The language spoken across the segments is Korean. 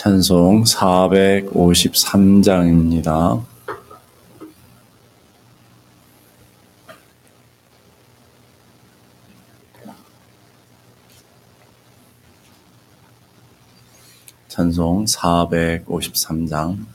찬송 453장입니다. 찬송 453장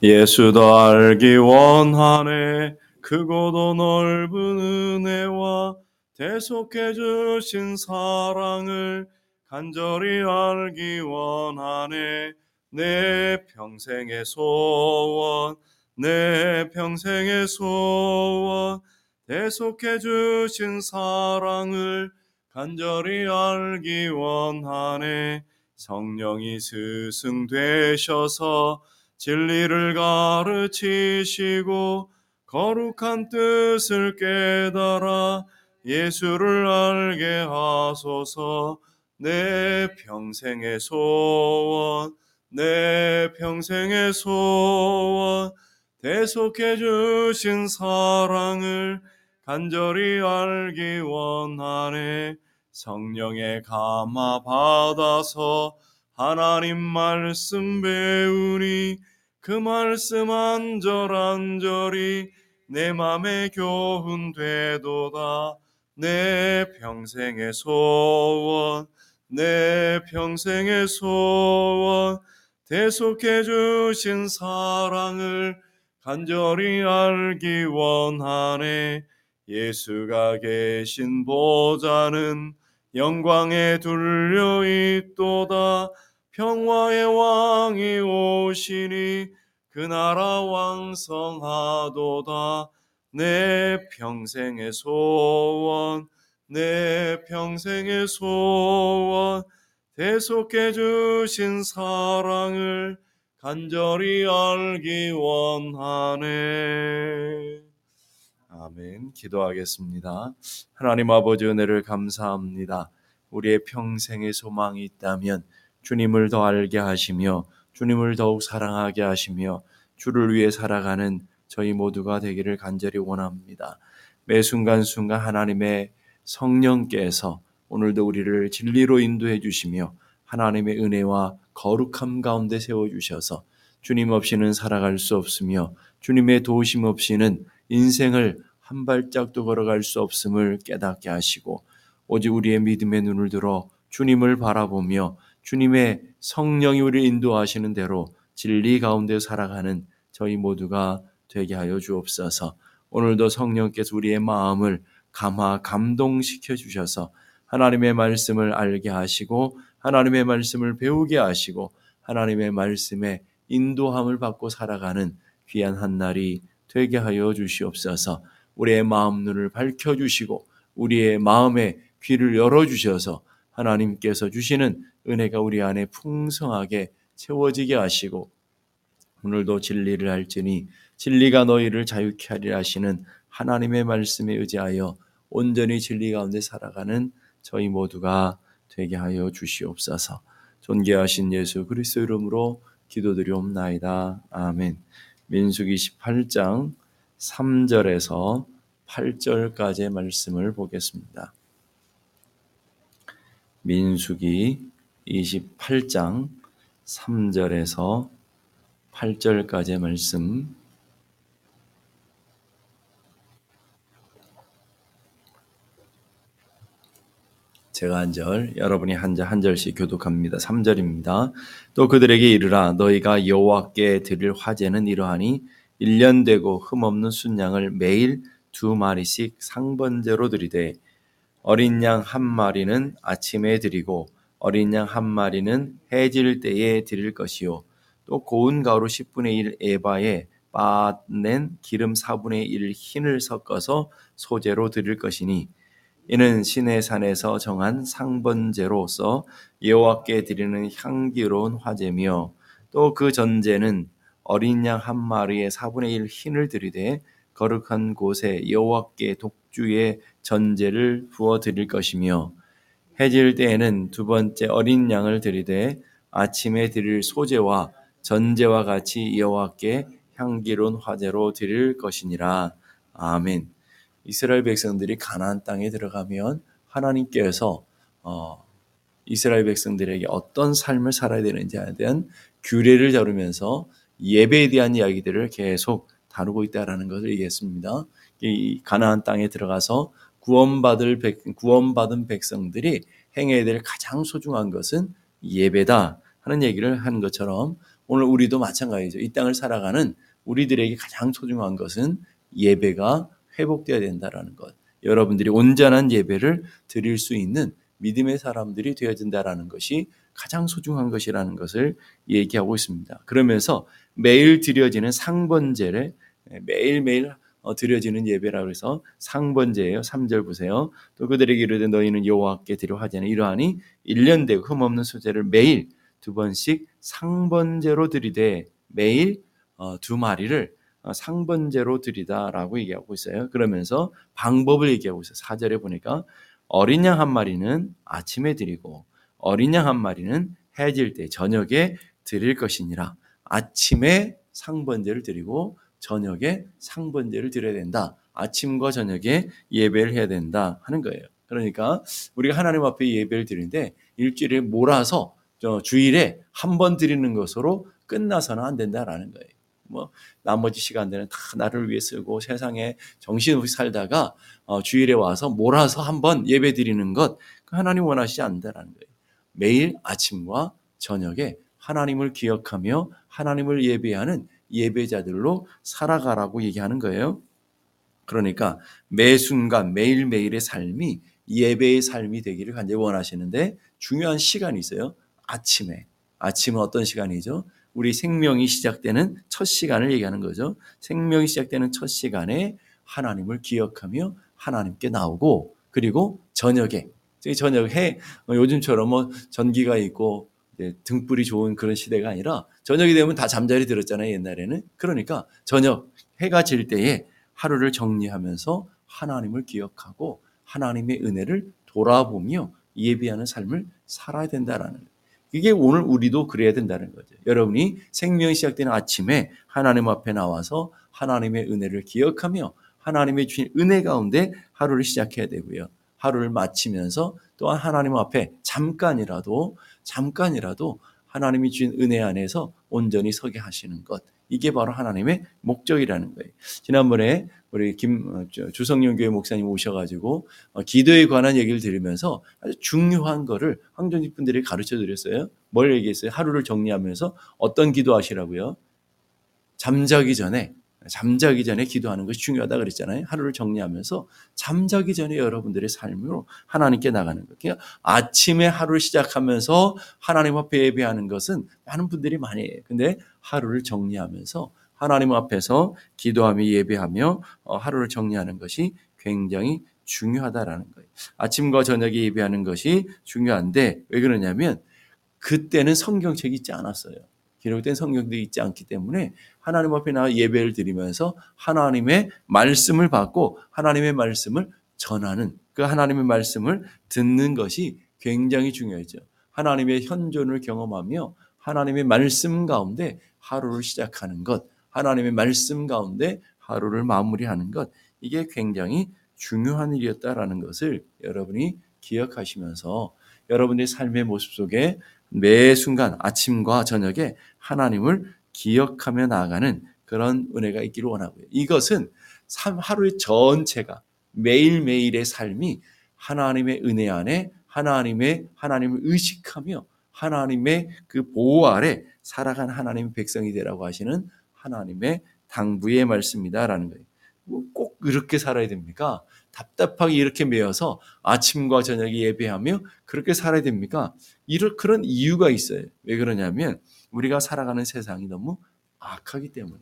예수도 알기 원하네 크고도 넓은 은혜와 대속해 주신 사랑을 간절히 알기 원하네. 내 평생의 소원 내 평생의 소원. 대속해 주신 사랑을 간절히 알기 원하네. 성령이 스승 되셔서 진리를 가르치시고 거룩한 뜻을 깨달아 예수를 알게 하소서. 내 평생의 소원 내 평생의 소원. 대속해 주신 사랑을 간절히 알기 원하네. 성령의 감화 받아서 하나님 말씀 배우니 그 말씀 안절안절이 내 맘에 교훈 되도다. 내 평생의 소원 내 평생의 소원. 대속해 주신 사랑을 간절히 알기 원하네. 예수가 계신 보좌는 영광에 둘려 있도다. 평화의 왕이 오시니 그 나라 왕성하도다 내 평생의 소원 내 평생의 소원 대속해 주신 사랑을 간절히 알기 원하네. 아멘. 기도하겠습니다. 하나님 아버지 은혜를 감사합니다. 우리의 평생의 소망이 있다면 주님을 더 알게 하시며 주님을 더욱 사랑하게 하시며 주를 위해 살아가는 저희 모두가 되기를 간절히 원합니다. 매 순간순간 하나님의 성령께서 오늘도 우리를 진리로 인도해 주시며 하나님의 은혜와 거룩함 가운데 세워 주셔서 주님 없이는 살아갈 수 없으며 주님의 도우심 없이는 인생을 한 발짝도 걸어갈 수 없음을 깨닫게 하시고 오직 우리의 믿음의 눈을 들어 주님을 바라보며 주님의 성령이 우리를 인도하시는 대로 진리 가운데 살아가는 저희 모두가 되게 하여 주옵소서. 오늘도 성령께서 우리의 마음을 감화 감동시켜 주셔서 하나님의 말씀을 알게 하시고 하나님의 말씀을 배우게 하시고 하나님의 말씀에 인도함을 받고 살아가는 귀한 한 날이 되게 하여 주시옵소서. 우리의 마음 눈을 밝혀 주시고 우리의 마음의 귀를 열어 주셔서 하나님께서 주시는 은혜가 우리 안에 풍성하게 채워지게 하시고 오늘도 진리를 할지니 진리가 너희를 자유케 하리라 하시는 하나님의 말씀에 의지하여 온전히 진리 가운데 살아가는 저희 모두가 되게 하여 주시옵소서. 존귀하신 예수 그리스도 이름으로 기도드리옵나이다. 아멘. 민수기 18장 3절에서 8절까지의 말씀을 보겠습니다. 민수기 28장 3절에서 8절까지의 말씀 제가 한 절, 여러분이 한 절 한 절씩 교독합니다. 3절입니다. 또 그들에게 이르라 너희가 여호와께 드릴 화제는 이러하니 1년 되고 흠없는 순양을 매일 두 마리씩 상번제로 드리되 어린 양 한 마리는 아침에 드리고 어린 양 한 마리는 해질 때에 드릴 것이요. 또 고운 가루 10분의 1 에바에 빻낸 기름 4분의 1 흰을 섞어서 소재로 드릴 것이니 이는 신의 산에서 정한 상번제로서 여호와께 드리는 향기로운 화제며 또 그 전제는 어린 양 한 마리의 4분의 1 흰을 드리되 거룩한 곳에 여호와께 독주의 전제를 부어 드릴 것이며 해질 때에는 두 번째 어린 양을 드리되 아침에 드릴 소제와 전제와 같이 여호와께 향기로운 화제로 드릴 것이니라. 아멘. 이스라엘 백성들이 가나안 땅에 들어가면 하나님께서 어, 이스라엘 백성들에게 어떤 삶을 살아야 되는지에 대한 규례를 다루면서 예배에 대한 이야기들을 계속 다루고 있다라는 것을 얘기했습니다. 이 가나안 땅에 들어가서 구원받을 백, 구원받은 백성들이 행해야 될 가장 소중한 것은 예배다 하는 얘기를 하는 것처럼 오늘 우리도 마찬가지죠. 이 땅을 살아가는 우리들에게 가장 소중한 것은 예배가 회복되어야 된다라는 것. 여러분들이 온전한 예배를 드릴 수 있는 믿음의 사람들이 되어진다라는 것이 가장 소중한 것이라는 것을 얘기하고 있습니다. 그러면서 매일 드려지는 상번제를 매일매일 어, 드려지는 예배라고 해서 상번제예요. 3절 보세요. 또 그들에게 이르되 너희는 여호와께 드려 않 이러하니 1년 되고 흠없는 소재를 매일 두 번씩 상번제로 드리되 매일 어, 두 마리를 어, 상번제로 드리다라고 얘기하고 있어요. 그러면서 방법을 얘기하고 있어요. 4절에 보니까 어린 양 한 마리는 아침에 드리고 어린 양 한 마리는 해질 때 저녁에 드릴 것이니라. 아침에 상번제를 드리고 저녁에 상번제를 드려야 된다. 아침과 저녁에 예배를 해야 된다 하는 거예요. 그러니까 우리가 하나님 앞에 예배를 드리는데 일주일에 몰아서 주일에 한 번 드리는 것으로 끝나서는 안 된다라는 거예요. 뭐 나머지 시간들은 다 나를 위해 쓰고 세상에 정신없이 살다가 어, 주일에 와서 몰아서 한번 예배 드리는 것그 하나님 원하시지 않는다라는 거예요. 매일 아침과 저녁에 하나님을 기억하며 하나님을 예배하는 예배자들로 살아가라고 얘기하는 거예요. 그러니까 매 순간 매일매일의 삶이 예배의 삶이 되기를 간절히 원하시는데 중요한 시간이 있어요. 아침에. 아침은 어떤 시간이죠? 우리 생명이 시작되는 첫 시간을 얘기하는 거죠. 생명이 시작되는 첫 시간에 하나님을 기억하며 하나님께 나오고 그리고 저녁에 저녁에 요즘처럼 뭐 전기가 있고 등불이 좋은 그런 시대가 아니라 저녁이 되면 다 잠자리 들었잖아요, 옛날에는. 그러니까 저녁 해가 질 때에 하루를 정리하면서 하나님을 기억하고 하나님의 은혜를 돌아보며 예비하는 삶을 살아야 된다라는. 이게 오늘 우리도 그래야 된다는 거죠. 여러분이 생명이 시작되는 아침에 하나님 앞에 나와서 하나님의 은혜를 기억하며 하나님의 주신 은혜 가운데 하루를 시작해야 되고요. 하루를 마치면서 또한 하나님 앞에 잠깐이라도 잠깐이라도 하나님이 주신 은혜 안에서 온전히 서게 하시는 것. 이게 바로 하나님의 목적이라는 거예요. 지난번에 우리 김 어, 주성령 교회 목사님 오셔가지고 어, 기도에 관한 얘기를 들으면서 아주 중요한 거를 황정직 분들이 가르쳐 드렸어요. 뭘 얘기했어요? 하루를 정리하면서 어떤 기도하시라고요? 잠자기 전에 잠자기 전에 기도하는 것이 중요하다 그랬잖아요. 하루를 정리하면서 잠자기 전에 여러분들의 삶으로 하나님께 나가는 것. 그러니까 아침에 하루를 시작하면서 하나님 앞에 예배하는 것은 많은 분들이 많이 해요. 근데 하루를 정리하면서 하나님 앞에서 기도하며 예배하며 어, 하루를 정리하는 것이 굉장히 중요하다라는 거예요. 아침과 저녁에 예배하는 것이 중요한데 왜 그러냐면 그때는 성경책이 있지 않았어요. 기록된 성경도 있지 않기 때문에 하나님 앞에 나와 예배를 드리면서 하나님의 말씀을 받고 하나님의 말씀을 전하는 그 하나님의 말씀을 듣는 것이 굉장히 중요하죠. 하나님의 현존을 경험하며 하나님의 말씀 가운데 하루를 시작하는 것, 하나님의 말씀 가운데 하루를 마무리하는 것, 이게 굉장히 중요한 일이었다라는 것을 여러분이 기억하시면서 여러분의 삶의 모습 속에 매 순간 아침과 저녁에 하나님을 기억하며 나아가는 그런 은혜가 있기를 원하고요. 이것은 하루의 전체가 매일매일의 삶이 하나님의 은혜 안에 하나님의 하나님을 의식하며 하나님의 그 보호 아래 살아간 하나님의 백성이 되라고 하시는 하나님의 당부의 말씀이다라는 거예요. 꼭 이렇게 살아야 됩니까? 답답하게 이렇게 매여서 아침과 저녁에 예배하며 그렇게 살아야 됩니까? 이런 그런 이유가 있어요. 왜 그러냐면 우리가 살아가는 세상이 너무 악하기 때문에.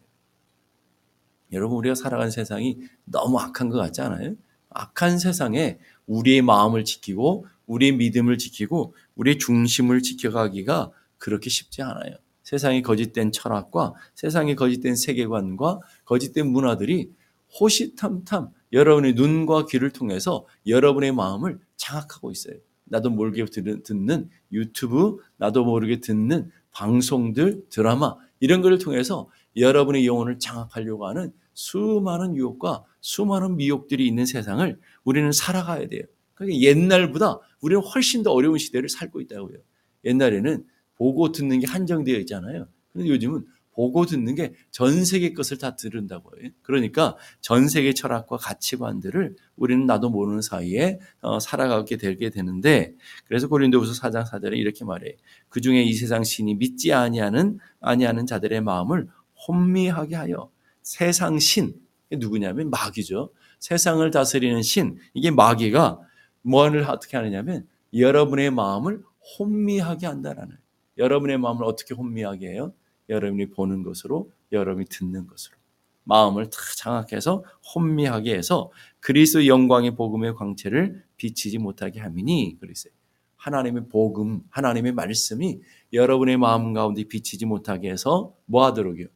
여러분 우리가 살아가는 세상이 너무 악한 것 같지 않아요? 악한 세상에 우리의 마음을 지키고 우리의 믿음을 지키고 우리의 중심을 지켜가기가 그렇게 쉽지 않아요. 세상이 거짓된 철학과 세상이 거짓된 세계관과 거짓된 문화들이 호시탐탐 여러분의 눈과 귀를 통해서 여러분의 마음을 장악하고 있어요. 나도 모르게 듣는 유튜브, 나도 모르게 듣는 방송들, 드라마 이런 것을 통해서 여러분의 영혼을 장악하려고 하는 수많은 유혹과 수많은 미혹들이 있는 세상을 우리는 살아가야 돼요. 그러니까 옛날보다 우리는 훨씬 더 어려운 시대를 살고 있다고요. 옛날에는 보고 듣는 게 한정되어 있잖아요. 근데 요즘은 보고 듣는 게 전 세계 것을 다 들은다고요. 그러니까 전 세계 철학과 가치관들을 우리는 나도 모르는 사이에 어, 살아가게 되게 되는데 그래서 고린도후서 4장 4절에 이렇게 말해. 그 중에 이 세상 신이 믿지 아니하는 아니하는 자들의 마음을 혼미하게 하여 세상 신 누구냐면 마귀죠. 세상을 다스리는 신 이게 마귀가 뭐를 어떻게 하느냐면 여러분의 마음을 혼미하게 한다라는 여러분의 마음을 어떻게 혼미하게 해요? 여러분이 보는 것으로 여러분이 듣는 것으로 마음을 다 장악해서 혼미하게 해서 그리스도 영광의 복음의 광채를 비치지 못하게 함이니 그랬어요. 하나님의 복음, 하나님의 말씀이 여러분의 마음 가운데 비치지 못하게 해서 뭐 하도록요?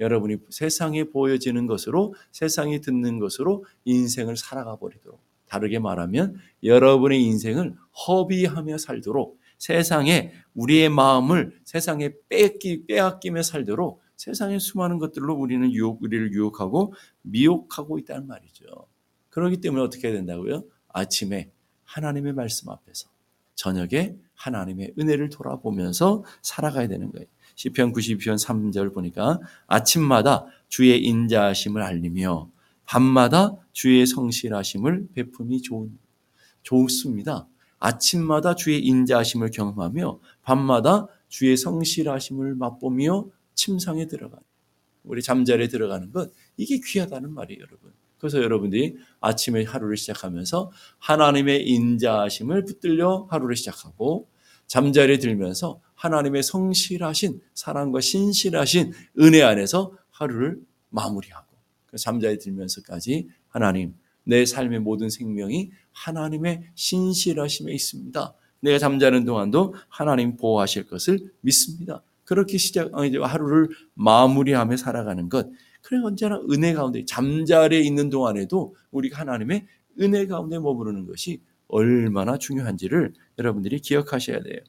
여러분이 세상에 보여지는 것으로 세상이 듣는 것으로 인생을 살아가 버리도록 다르게 말하면 여러분의 인생을 허비하며 살도록 세상에 우리의 마음을 세상에 뺏기, 빼앗기며 살도록 세상의 수많은 것들로 우리는 유혹, 우리를 유혹하고 미혹하고 있다는 말이죠. 그렇기 때문에 어떻게 해야 된다고요? 아침에 하나님의 말씀 앞에서 저녁에 하나님의 은혜를 돌아보면서 살아가야 되는 거예요. 시편 92편 3절 보니까 아침마다 주의 인자하심을 알리며 밤마다 주의 성실하심을 베품이 좋은 좋습니다. 아침마다 주의 인자하심을 경험하며 밤마다 주의 성실하심을 맛보며 침상에 들어가는 우리 잠자리에 들어가는 것 이게 귀하다는 말이에요, 여러분. 그래서 여러분들이 아침에 하루를 시작하면서 하나님의 인자하심을 붙들려 하루를 시작하고 잠자리에 들면서 하나님의 성실하신 사랑과 신실하신 은혜 안에서 하루를 마무리하고 잠자리에 들면서까지 하나님 내 삶의 모든 생명이 하나님의 신실하심에 있습니다. 내가 잠자는 동안도 하나님 보호하실 것을 믿습니다. 그렇게 시작 하루를 마무리하며 살아가는 것. 그래 언제나 은혜 가운데 잠자리에 있는 동안에도 우리가 하나님의 은혜 가운데 머무르는 것이 얼마나 중요한지를 여러분들이 기억하셔야 돼요.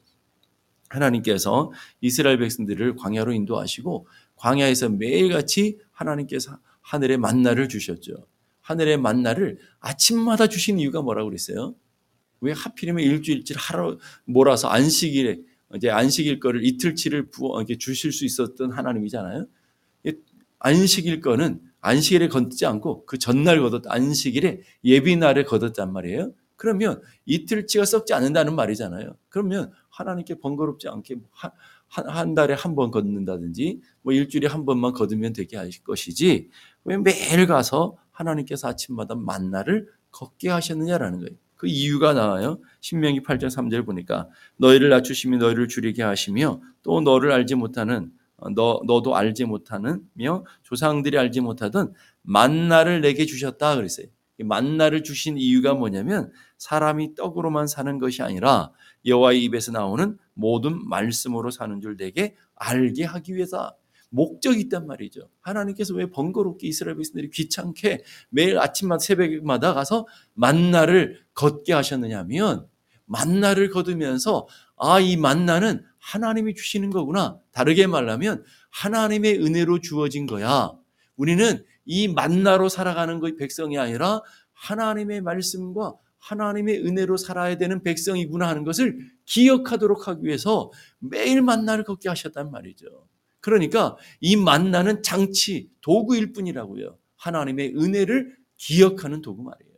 하나님께서 이스라엘 백성들을 광야로 인도하시고 광야에서 매일같이 하나님께서 하늘의 만나를 주셨죠. 하늘의 만나를 아침마다 주신 이유가 뭐라고 그랬어요? 왜 하필이면 일주일치 하루 몰아서 안식일에 이제 안식일 거를 이틀치를 부어 이렇게 주실 수 있었던 하나님이잖아요. 안식일 거는 안식일에 걷지 않고 그 전날 걷었 안식일에 예비날에 걷었단 말이에요. 그러면 이틀치가 썩지 않는다는 말이잖아요. 그러면 하나님께 번거롭지 않게 한, 한 달에 한 번 걷는다든지 뭐 일주일에 한 번만 걷으면 되게 하실 것이지 왜 매일 가서 하나님께서 아침마다 만나를 걷게 하셨느냐라는 거예요. 그 이유가 나와요. 신명기 8장 3절 보니까 너희를 낮추시며 너희를 줄이게 하시며 또 너를 알지 못하는 어, 너 너도 알지 못하는며 조상들이 알지 못하던 만나를 내게 주셨다 그랬어요. 만나를 주신 이유가 뭐냐면 사람이 떡으로만 사는 것이 아니라 여호와의 입에서 나오는 모든 말씀으로 사는 줄 내게 알게 하기 위해서 목적이 있단 말이죠. 하나님께서 왜 번거롭게 이스라엘 백성들이 귀찮게 매일 아침마다 새벽마다 가서 만나를 걷게 하셨느냐면 만나를 거두면서 아, 이 만나는 하나님이 주시는 거구나. 다르게 말하면 하나님의 은혜로 주어진 거야. 우리는 이 만나로 살아가는 것 백성이 아니라 하나님의 말씀과 하나님의 은혜로 살아야 되는 백성이구나 하는 것을 기억하도록 하기 위해서 매일 만나를 걷게 하셨단 말이죠. 그러니까 이 만나는 장치, 도구일 뿐이라고요. 하나님의 은혜를 기억하는 도구 말이에요.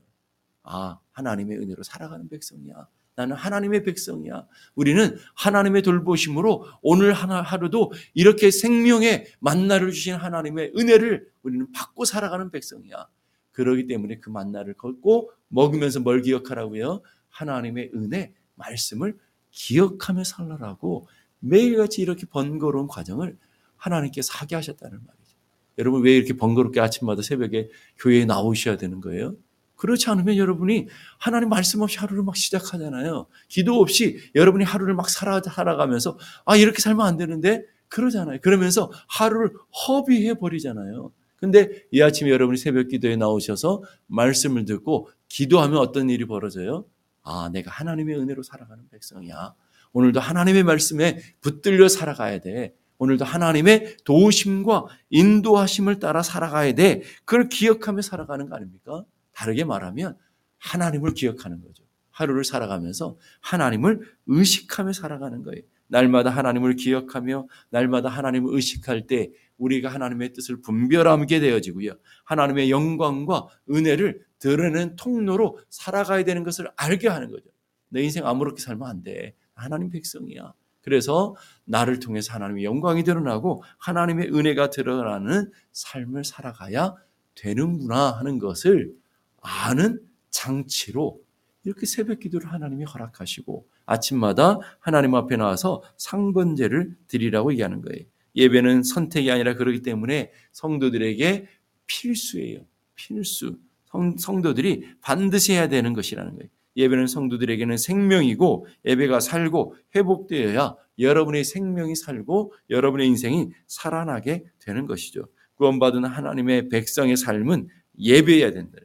아, 하나님의 은혜로 살아가는 백성이야. 나는 하나님의 백성이야. 우리는 하나님의 돌보심으로 오늘 하나 하루도 이렇게 생명의 만나를 주신 하나님의 은혜를 우리는 받고 살아가는 백성이야. 그러기 때문에 그 만나를 걷고 먹으면서 뭘 기억하라고요? 하나님의 은혜, 말씀을 기억하며 살라라고 매일같이 이렇게 번거로운 과정을 하나님께서 하게 하셨다는 말이죠. 여러분 왜 이렇게 번거롭게 아침마다 새벽에 교회에 나오셔야 되는 거예요? 그렇지 않으면 여러분이 하나님 말씀 없이 하루를 막 시작하잖아요. 기도 없이 여러분이 하루를 막 살아, 살아가면서 아, 이렇게 살면 안 되는데 그러잖아요. 그러면서 하루를 허비해 버리잖아요. 근데 이 아침에 여러분이 새벽 기도에 나오셔서 말씀을 듣고 기도하면 어떤 일이 벌어져요? 아, 내가 하나님의 은혜로 살아가는 백성이야. 오늘도 하나님의 말씀에 붙들려 살아가야 돼. 오늘도 하나님의 도우심과 인도하심을 따라 살아가야 돼. 그걸 기억하며 살아가는 거 아닙니까? 다르게 말하면 하나님을 기억하는 거죠. 하루를 살아가면서 하나님을 의식하며 살아가는 거예요. 날마다 하나님을 기억하며 날마다 하나님을 의식할 때 우리가 하나님의 뜻을 분별하게 되어지고요. 하나님의 영광과 은혜를 드러내는 통로로 살아가야 되는 것을 알게 하는 거죠. 내 인생 아무렇게 살면 안 돼. 하나님 백성이야. 그래서 나를 통해서 하나님의 영광이 드러나고 하나님의 은혜가 드러나는 삶을 살아가야 되는구나 하는 것을 아는 장치로 이렇게 새벽 기도를 하나님이 허락하시고 아침마다 하나님 앞에 나와서 상번제를 드리라고 얘기하는 거예요. 예배는 선택이 아니라 그러기 때문에 성도들에게 필수예요. 필수. 성, 성도들이 반드시 해야 되는 것이라는 거예요. 예배는 성도들에게는 생명이고 예배가 살고 회복되어야 여러분의 생명이 살고 여러분의 인생이 살아나게 되는 것이죠. 구원받은 하나님의 백성의 삶은 예배해야 된다.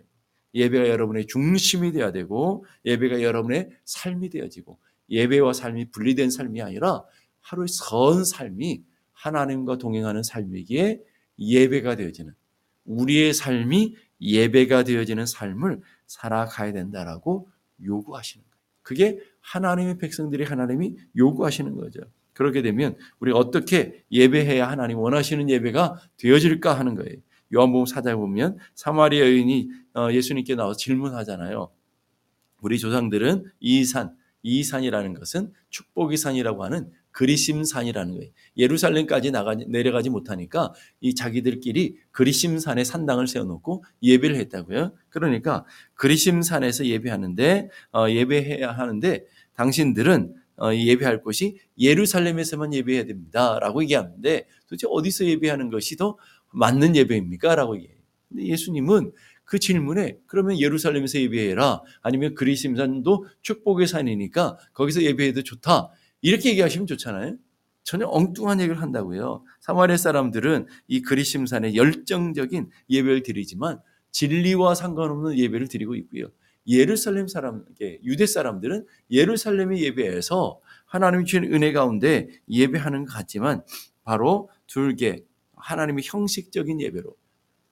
예배가 여러분의 중심이 되어야 되고 예배가 여러분의 삶이 되어지고 예배와 삶이 분리된 삶이 아니라 하루의 선 삶이 하나님과 동행하는 삶이기에 예배가 되어지는 우리의 삶이 예배가 되어지는 삶을 살아가야 된다라고 요구하시는 거예요. 그게 하나님의 백성들이 하나님이 요구하시는 거죠. 그렇게 되면 우리 어떻게 예배해야 하나님 원하시는 예배가 되어질까 하는 거예요. 요한복음 사장에 보면 사마리아 여인이 어, 예수님께 나와서 질문하잖아요. 우리 조상들은 이 산, 이 산이라는 것은 축복의 산이라고 하는 그리심산이라는 거예요. 예루살렘까지 나가 내려가지 못하니까 이 자기들끼리 그리심산에 산당을 세워놓고 예배를 했다고요. 그러니까 그리심산에서 예배하는데 어, 예배해야 하는데 당신들은 어, 예배할 곳이 예루살렘에서만 예배해야 됩니다라고 얘기하는데 도대체 어디서 예배하는 것이 더 맞는 예배입니까? 라고 얘기해요. 근데 예수님은 그 질문에 그러면 예루살렘에서 예배해라 아니면 그리심산도 축복의 산이니까 거기서 예배해도 좋다 이렇게 얘기하시면 좋잖아요. 전혀 엉뚱한 얘기를 한다고요. 사마리아 사람들은 이 그리심산에 열정적인 예배를 드리지만 진리와 상관없는 예배를 드리고 있고요. 예루살렘 사람, 유대 사람들은 예루살렘의 예배에서 하나님이 주신 은혜 가운데 예배하는 것 같지만 바로 둘개 하나님의 형식적인 예배로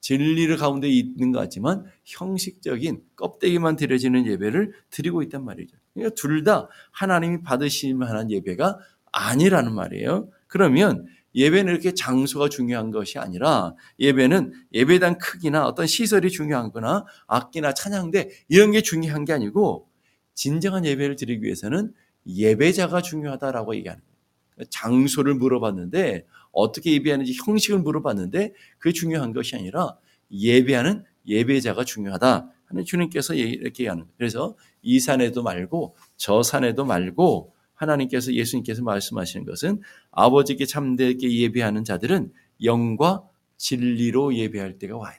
진리를 가운데 있는 것 같지만 형식적인 껍데기만 드려지는 예배를 드리고 있단 말이죠. 그러니까 둘 다 하나님이 받으실 만한 예배가 아니라는 말이에요. 그러면 예배는 이렇게 장소가 중요한 것이 아니라 예배는 예배당 크기나 어떤 시설이 중요한 거나 악기나 찬양대 이런 게 중요한 게 아니고 진정한 예배를 드리기 위해서는 예배자가 중요하다라고 얘기하는 거예요. 장소를 물어봤는데 어떻게 예배하는지 형식을 물어봤는데 그게 중요한 것이 아니라 예배하는 예배자가 중요하다 하는 주님께서 이렇게 얘기하는 거예요. 그래서 이 산에도 말고 저 산에도 말고 하나님께서 예수님께서 말씀하시는 것은 아버지께 참되게 예배하는 자들은 영과 진리로 예배할 때가 와요.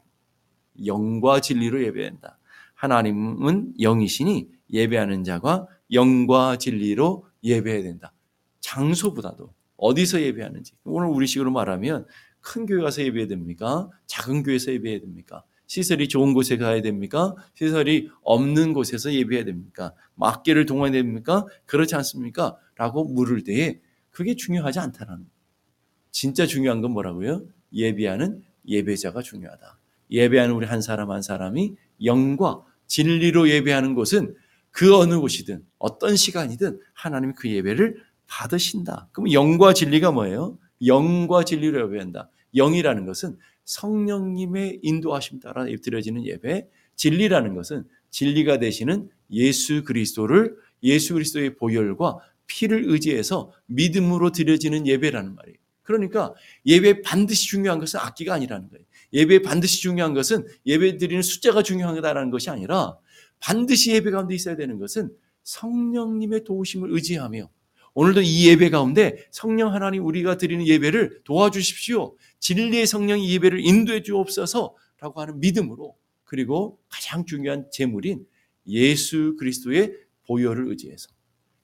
영과 진리로 예배한다. 하나님은 영이시니 예배하는 자가 영과 진리로 예배해야 된다. 장소보다도 어디서 예배하는지. 오늘 우리식으로 말하면 큰 교회 가서 예배해야 됩니까? 작은 교회에서 예배해야 됩니까? 시설이 좋은 곳에 가야 됩니까? 시설이 없는 곳에서 예배해야 됩니까? 막기를 동원해야 됩니까? 그렇지 않습니까? 라고 물을 때에 그게 중요하지 않다라는 진짜 중요한 건 뭐라고요? 예배하는 예배자가 중요하다. 예배하는 우리 한 사람 한 사람이 영과 진리로 예배하는 곳은 그 어느 곳이든 어떤 시간이든 하나님이 그 예배를 받으신다. 그럼 영과 진리가 뭐예요? 영과 진리로 예배한다. 영이라는 것은 성령님의 인도하심 따라 드려지는 예배, 진리라는 것은 진리가 되시는 예수 그리스도를 예수 그리스도의 보혈과 피를 의지해서 믿음으로 드려지는 예배라는 말이에요. 그러니까 예배 반드시 중요한 것은 악기가 아니라는 거예요. 예배 반드시 중요한 것은 예배 드리는 숫자가 중요하다는 것이 아니라 반드시 예배 가운데 있어야 되는 것은 성령님의 도우심을 의지하며 오늘도 이 예배 가운데 성령 하나님 우리가 드리는 예배를 도와주십시오. 진리의 성령이 예배를 인도해 주옵소서라고 하는 믿음으로 그리고 가장 중요한 제물인 예수 그리스도의 보혈을 의지해서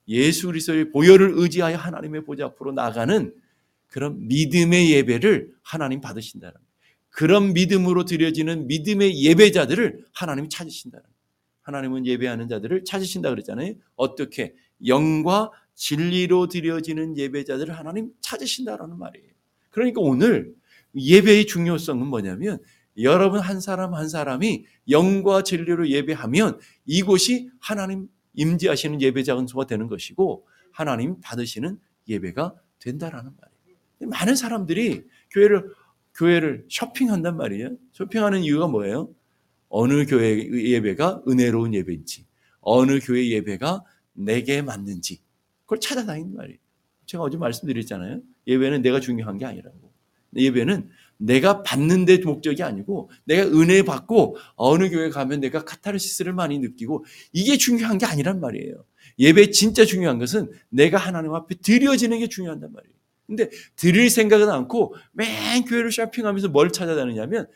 예수 그리스도의 보혈을 의지하여 하나님의 보좌 앞으로 나가는 그런 믿음의 예배를 하나님 받으신다는 그런 믿음으로 드려지는 믿음의 예배자들을 하나님이 찾으신다는 하나님은 예배하는 자들을 찾으신다 그랬잖아요. 어떻게 영과 진리로 드려지는 예배자들을 하나님 찾으신다라는 말이에요. 그러니까 오늘 예배의 중요성은 뭐냐면 여러분 한 사람 한 사람이 영과 진리로 예배하면 이곳이 하나님 임재하시는 예배 장소가 되는 것이고 하나님 받으시는 예배가 된다라는 말이에요. 많은 사람들이 교회를 교회를 쇼핑한단 말이에요. 쇼핑하는 이유가 뭐예요? 어느 교회 예배가 은혜로운 예배인지, 어느 교회 예배가 내게 맞는지, 그걸 찾아다니는 말이에요. 제가 어제 말씀드렸잖아요. 예배는 내가 중요한 게 아니라고. 예배는 내가 받는 데 목적이 아니고 내가 은혜 받고 어느 교회 가면 내가 카타르시스를 많이 느끼고 이게 중요한 게 아니란 말이에요. 예배 진짜 중요한 것은 내가 하나님 앞에 드려지는 게 중요한단 말이에요. 근데 드릴 생각은 않고 맨 교회를 쇼핑하면서 뭘 찾아다니냐면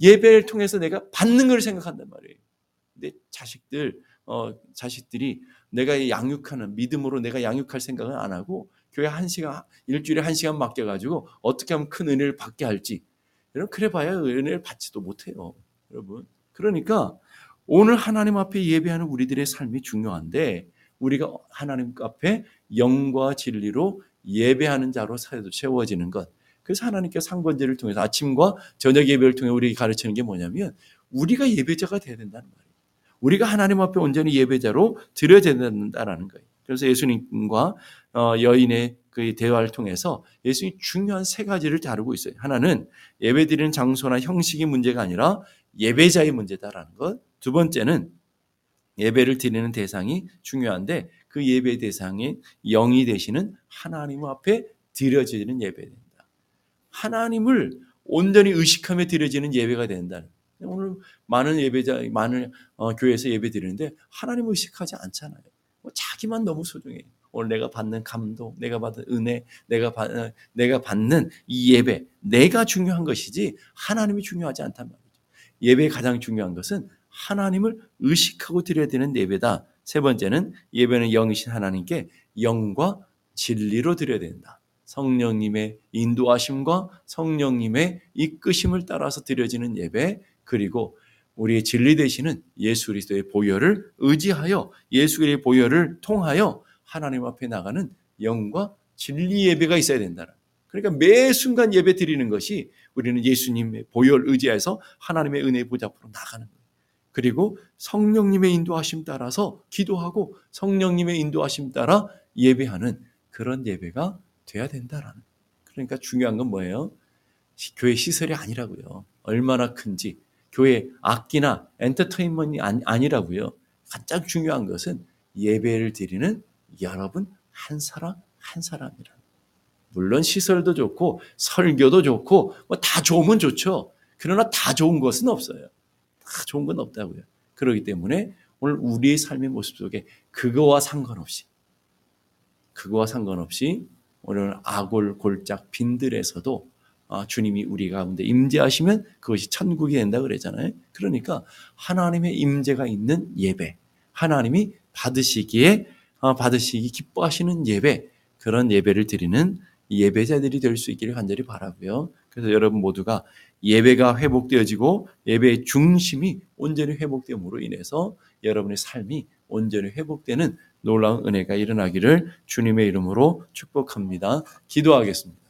예배를 통해서 내가 받는 걸 생각한단 말이에요. 근데 자식들 어 자식들이 내가 양육하는 믿음으로 내가 양육할 생각은 안 하고 교회 한 시간 일주일에 한 시간 맡겨 가지고 어떻게 하면 큰 은혜를 받게 할지 여러분 그래봐야 은혜를 받지도 못해요, 여러분. 그러니까 오늘 하나님 앞에 예배하는 우리들의 삶이 중요한데 우리가 하나님 앞에 영과 진리로 예배하는 자로 세워지는 것. 그래서 하나님께서 상번제를 통해서 아침과 저녁 예배를 통해 우리에게 가르치는 게 뭐냐면 우리가 예배자가 돼야 된다는 말이에요. 우리가 하나님 앞에 온전히 예배자로 드려야 된다는 거예요. 그래서 예수님과 어, 여인의 그 대화를 통해서 예수님이 중요한 세 가지를 다루고 있어요. 하나는 예배 드리는 장소나 형식이 문제가 아니라 예배자의 문제다라는 것. 두 번째는 예배를 드리는 대상이 중요한데 그 예배 대상이 영이 되시는 하나님 앞에 드려지는 예배된다. 하나님을 온전히 의식하며 드려지는 예배가 된다. 오늘 많은 예배자, 많은 어, 교회에서 예배 드리는데 하나님 의식하지 않잖아요. 뭐 자기만 너무 소중해. 오늘 내가 받는 감동, 내가 받은 은혜, 내가 받, 내가 받는 이 예배, 내가 중요한 것이지 하나님이 중요하지 않단 말이죠. 예배의 가장 중요한 것은 하나님을 의식하고 드려야 되는 예배다. 세 번째는 예배는 영이신 하나님께 영과 진리로 드려야 된다. 성령님의 인도하심과 성령님의 이끄심을 따라서 드려지는 예배, 그리고 우리의 진리 되시는 예수 그리스도의 보혈을 의지하여 예수 그리스도의 보혈을 통하여 하나님 앞에 나가는 영과 진리 예배가 있어야 된다. 그러니까 매 순간 예배 드리는 것이 우리는 예수님의 보혈 의지해서 하나님의 은혜 보좌 앞으로 나가는 거예요. 그리고 성령님의 인도하심 따라서 기도하고 성령님의 인도하심 따라 예배하는 그런 예배가 돼야 된다라는. 그러니까 중요한 건 뭐예요? 교회 시설이 아니라고요. 얼마나 큰지 교회 악기나 엔터테인먼이 아니라고요. 가장 중요한 것은 예배를 드리는 여러분 한 사람 한 사람이라. 물론 시설도 좋고 설교도 좋고 뭐 다 좋으면 좋죠. 그러나 다 좋은 것은 없어요. 다 좋은 건 없다고요. 그렇기 때문에 오늘 우리의 삶의 모습 속에 그거와 상관없이 그거와 상관없이 오늘 아골 골짝 빈들에서도 아, 주님이 우리 가운데 임재하시면 그것이 천국이 된다 그랬잖아요. 그러니까 하나님의 임재가 있는 예배, 하나님이 받으시기에 어, 받으시기 기뻐하시는 예배 그런 예배를 드리는 예배자들이 될 수 있기를 간절히 바라고요. 그래서 여러분 모두가 예배가 회복되어지고 예배의 중심이 온전히 회복됨으로 인해서 여러분의 삶이 온전히 회복되는 놀라운 은혜가 일어나기를 주님의 이름으로 축복합니다. 기도하겠습니다.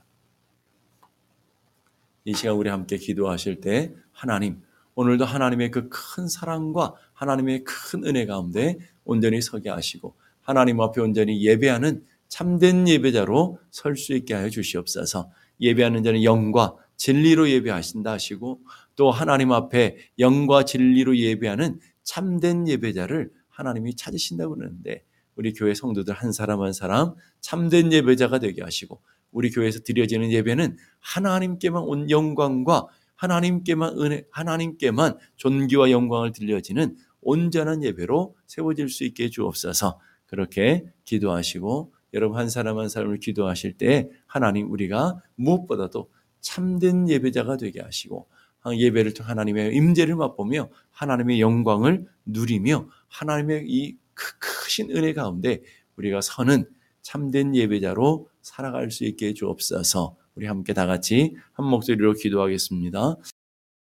이 시간 우리 함께 기도하실 때 하나님 오늘도 하나님의 그 큰 사랑과 하나님의 큰 은혜 가운데 온전히 서게 하시고 하나님 앞에 온전히 예배하는 참된 예배자로 설 수 있게 하여 주시옵소서. 예배하는 자는 영과 진리로 예배하신다 하시고 또 하나님 앞에 영과 진리로 예배하는 참된 예배자를 하나님이 찾으신다고 그러는데 우리 교회 성도들 한 사람 한 사람 참된 예배자가 되게 하시고 우리 교회에서 드려지는 예배는 하나님께만 온 영광과 하나님께만 은혜, 하나님께만 존귀와 영광을 들려지는 온전한 예배로 세워질 수 있게 주옵소서. 그렇게 기도하시고 여러분 한 사람 한 사람을 기도하실 때 하나님 우리가 무엇보다도 참된 예배자가 되게 하시고 예배를 통해 하나님의 임재를 맛보며 하나님의 영광을 누리며 하나님의 이 크신 은혜 가운데 우리가 서는 참된 예배자로 살아갈 수 있게 주옵소서. 우리 함께 다 같이 한 목소리로 기도하겠습니다.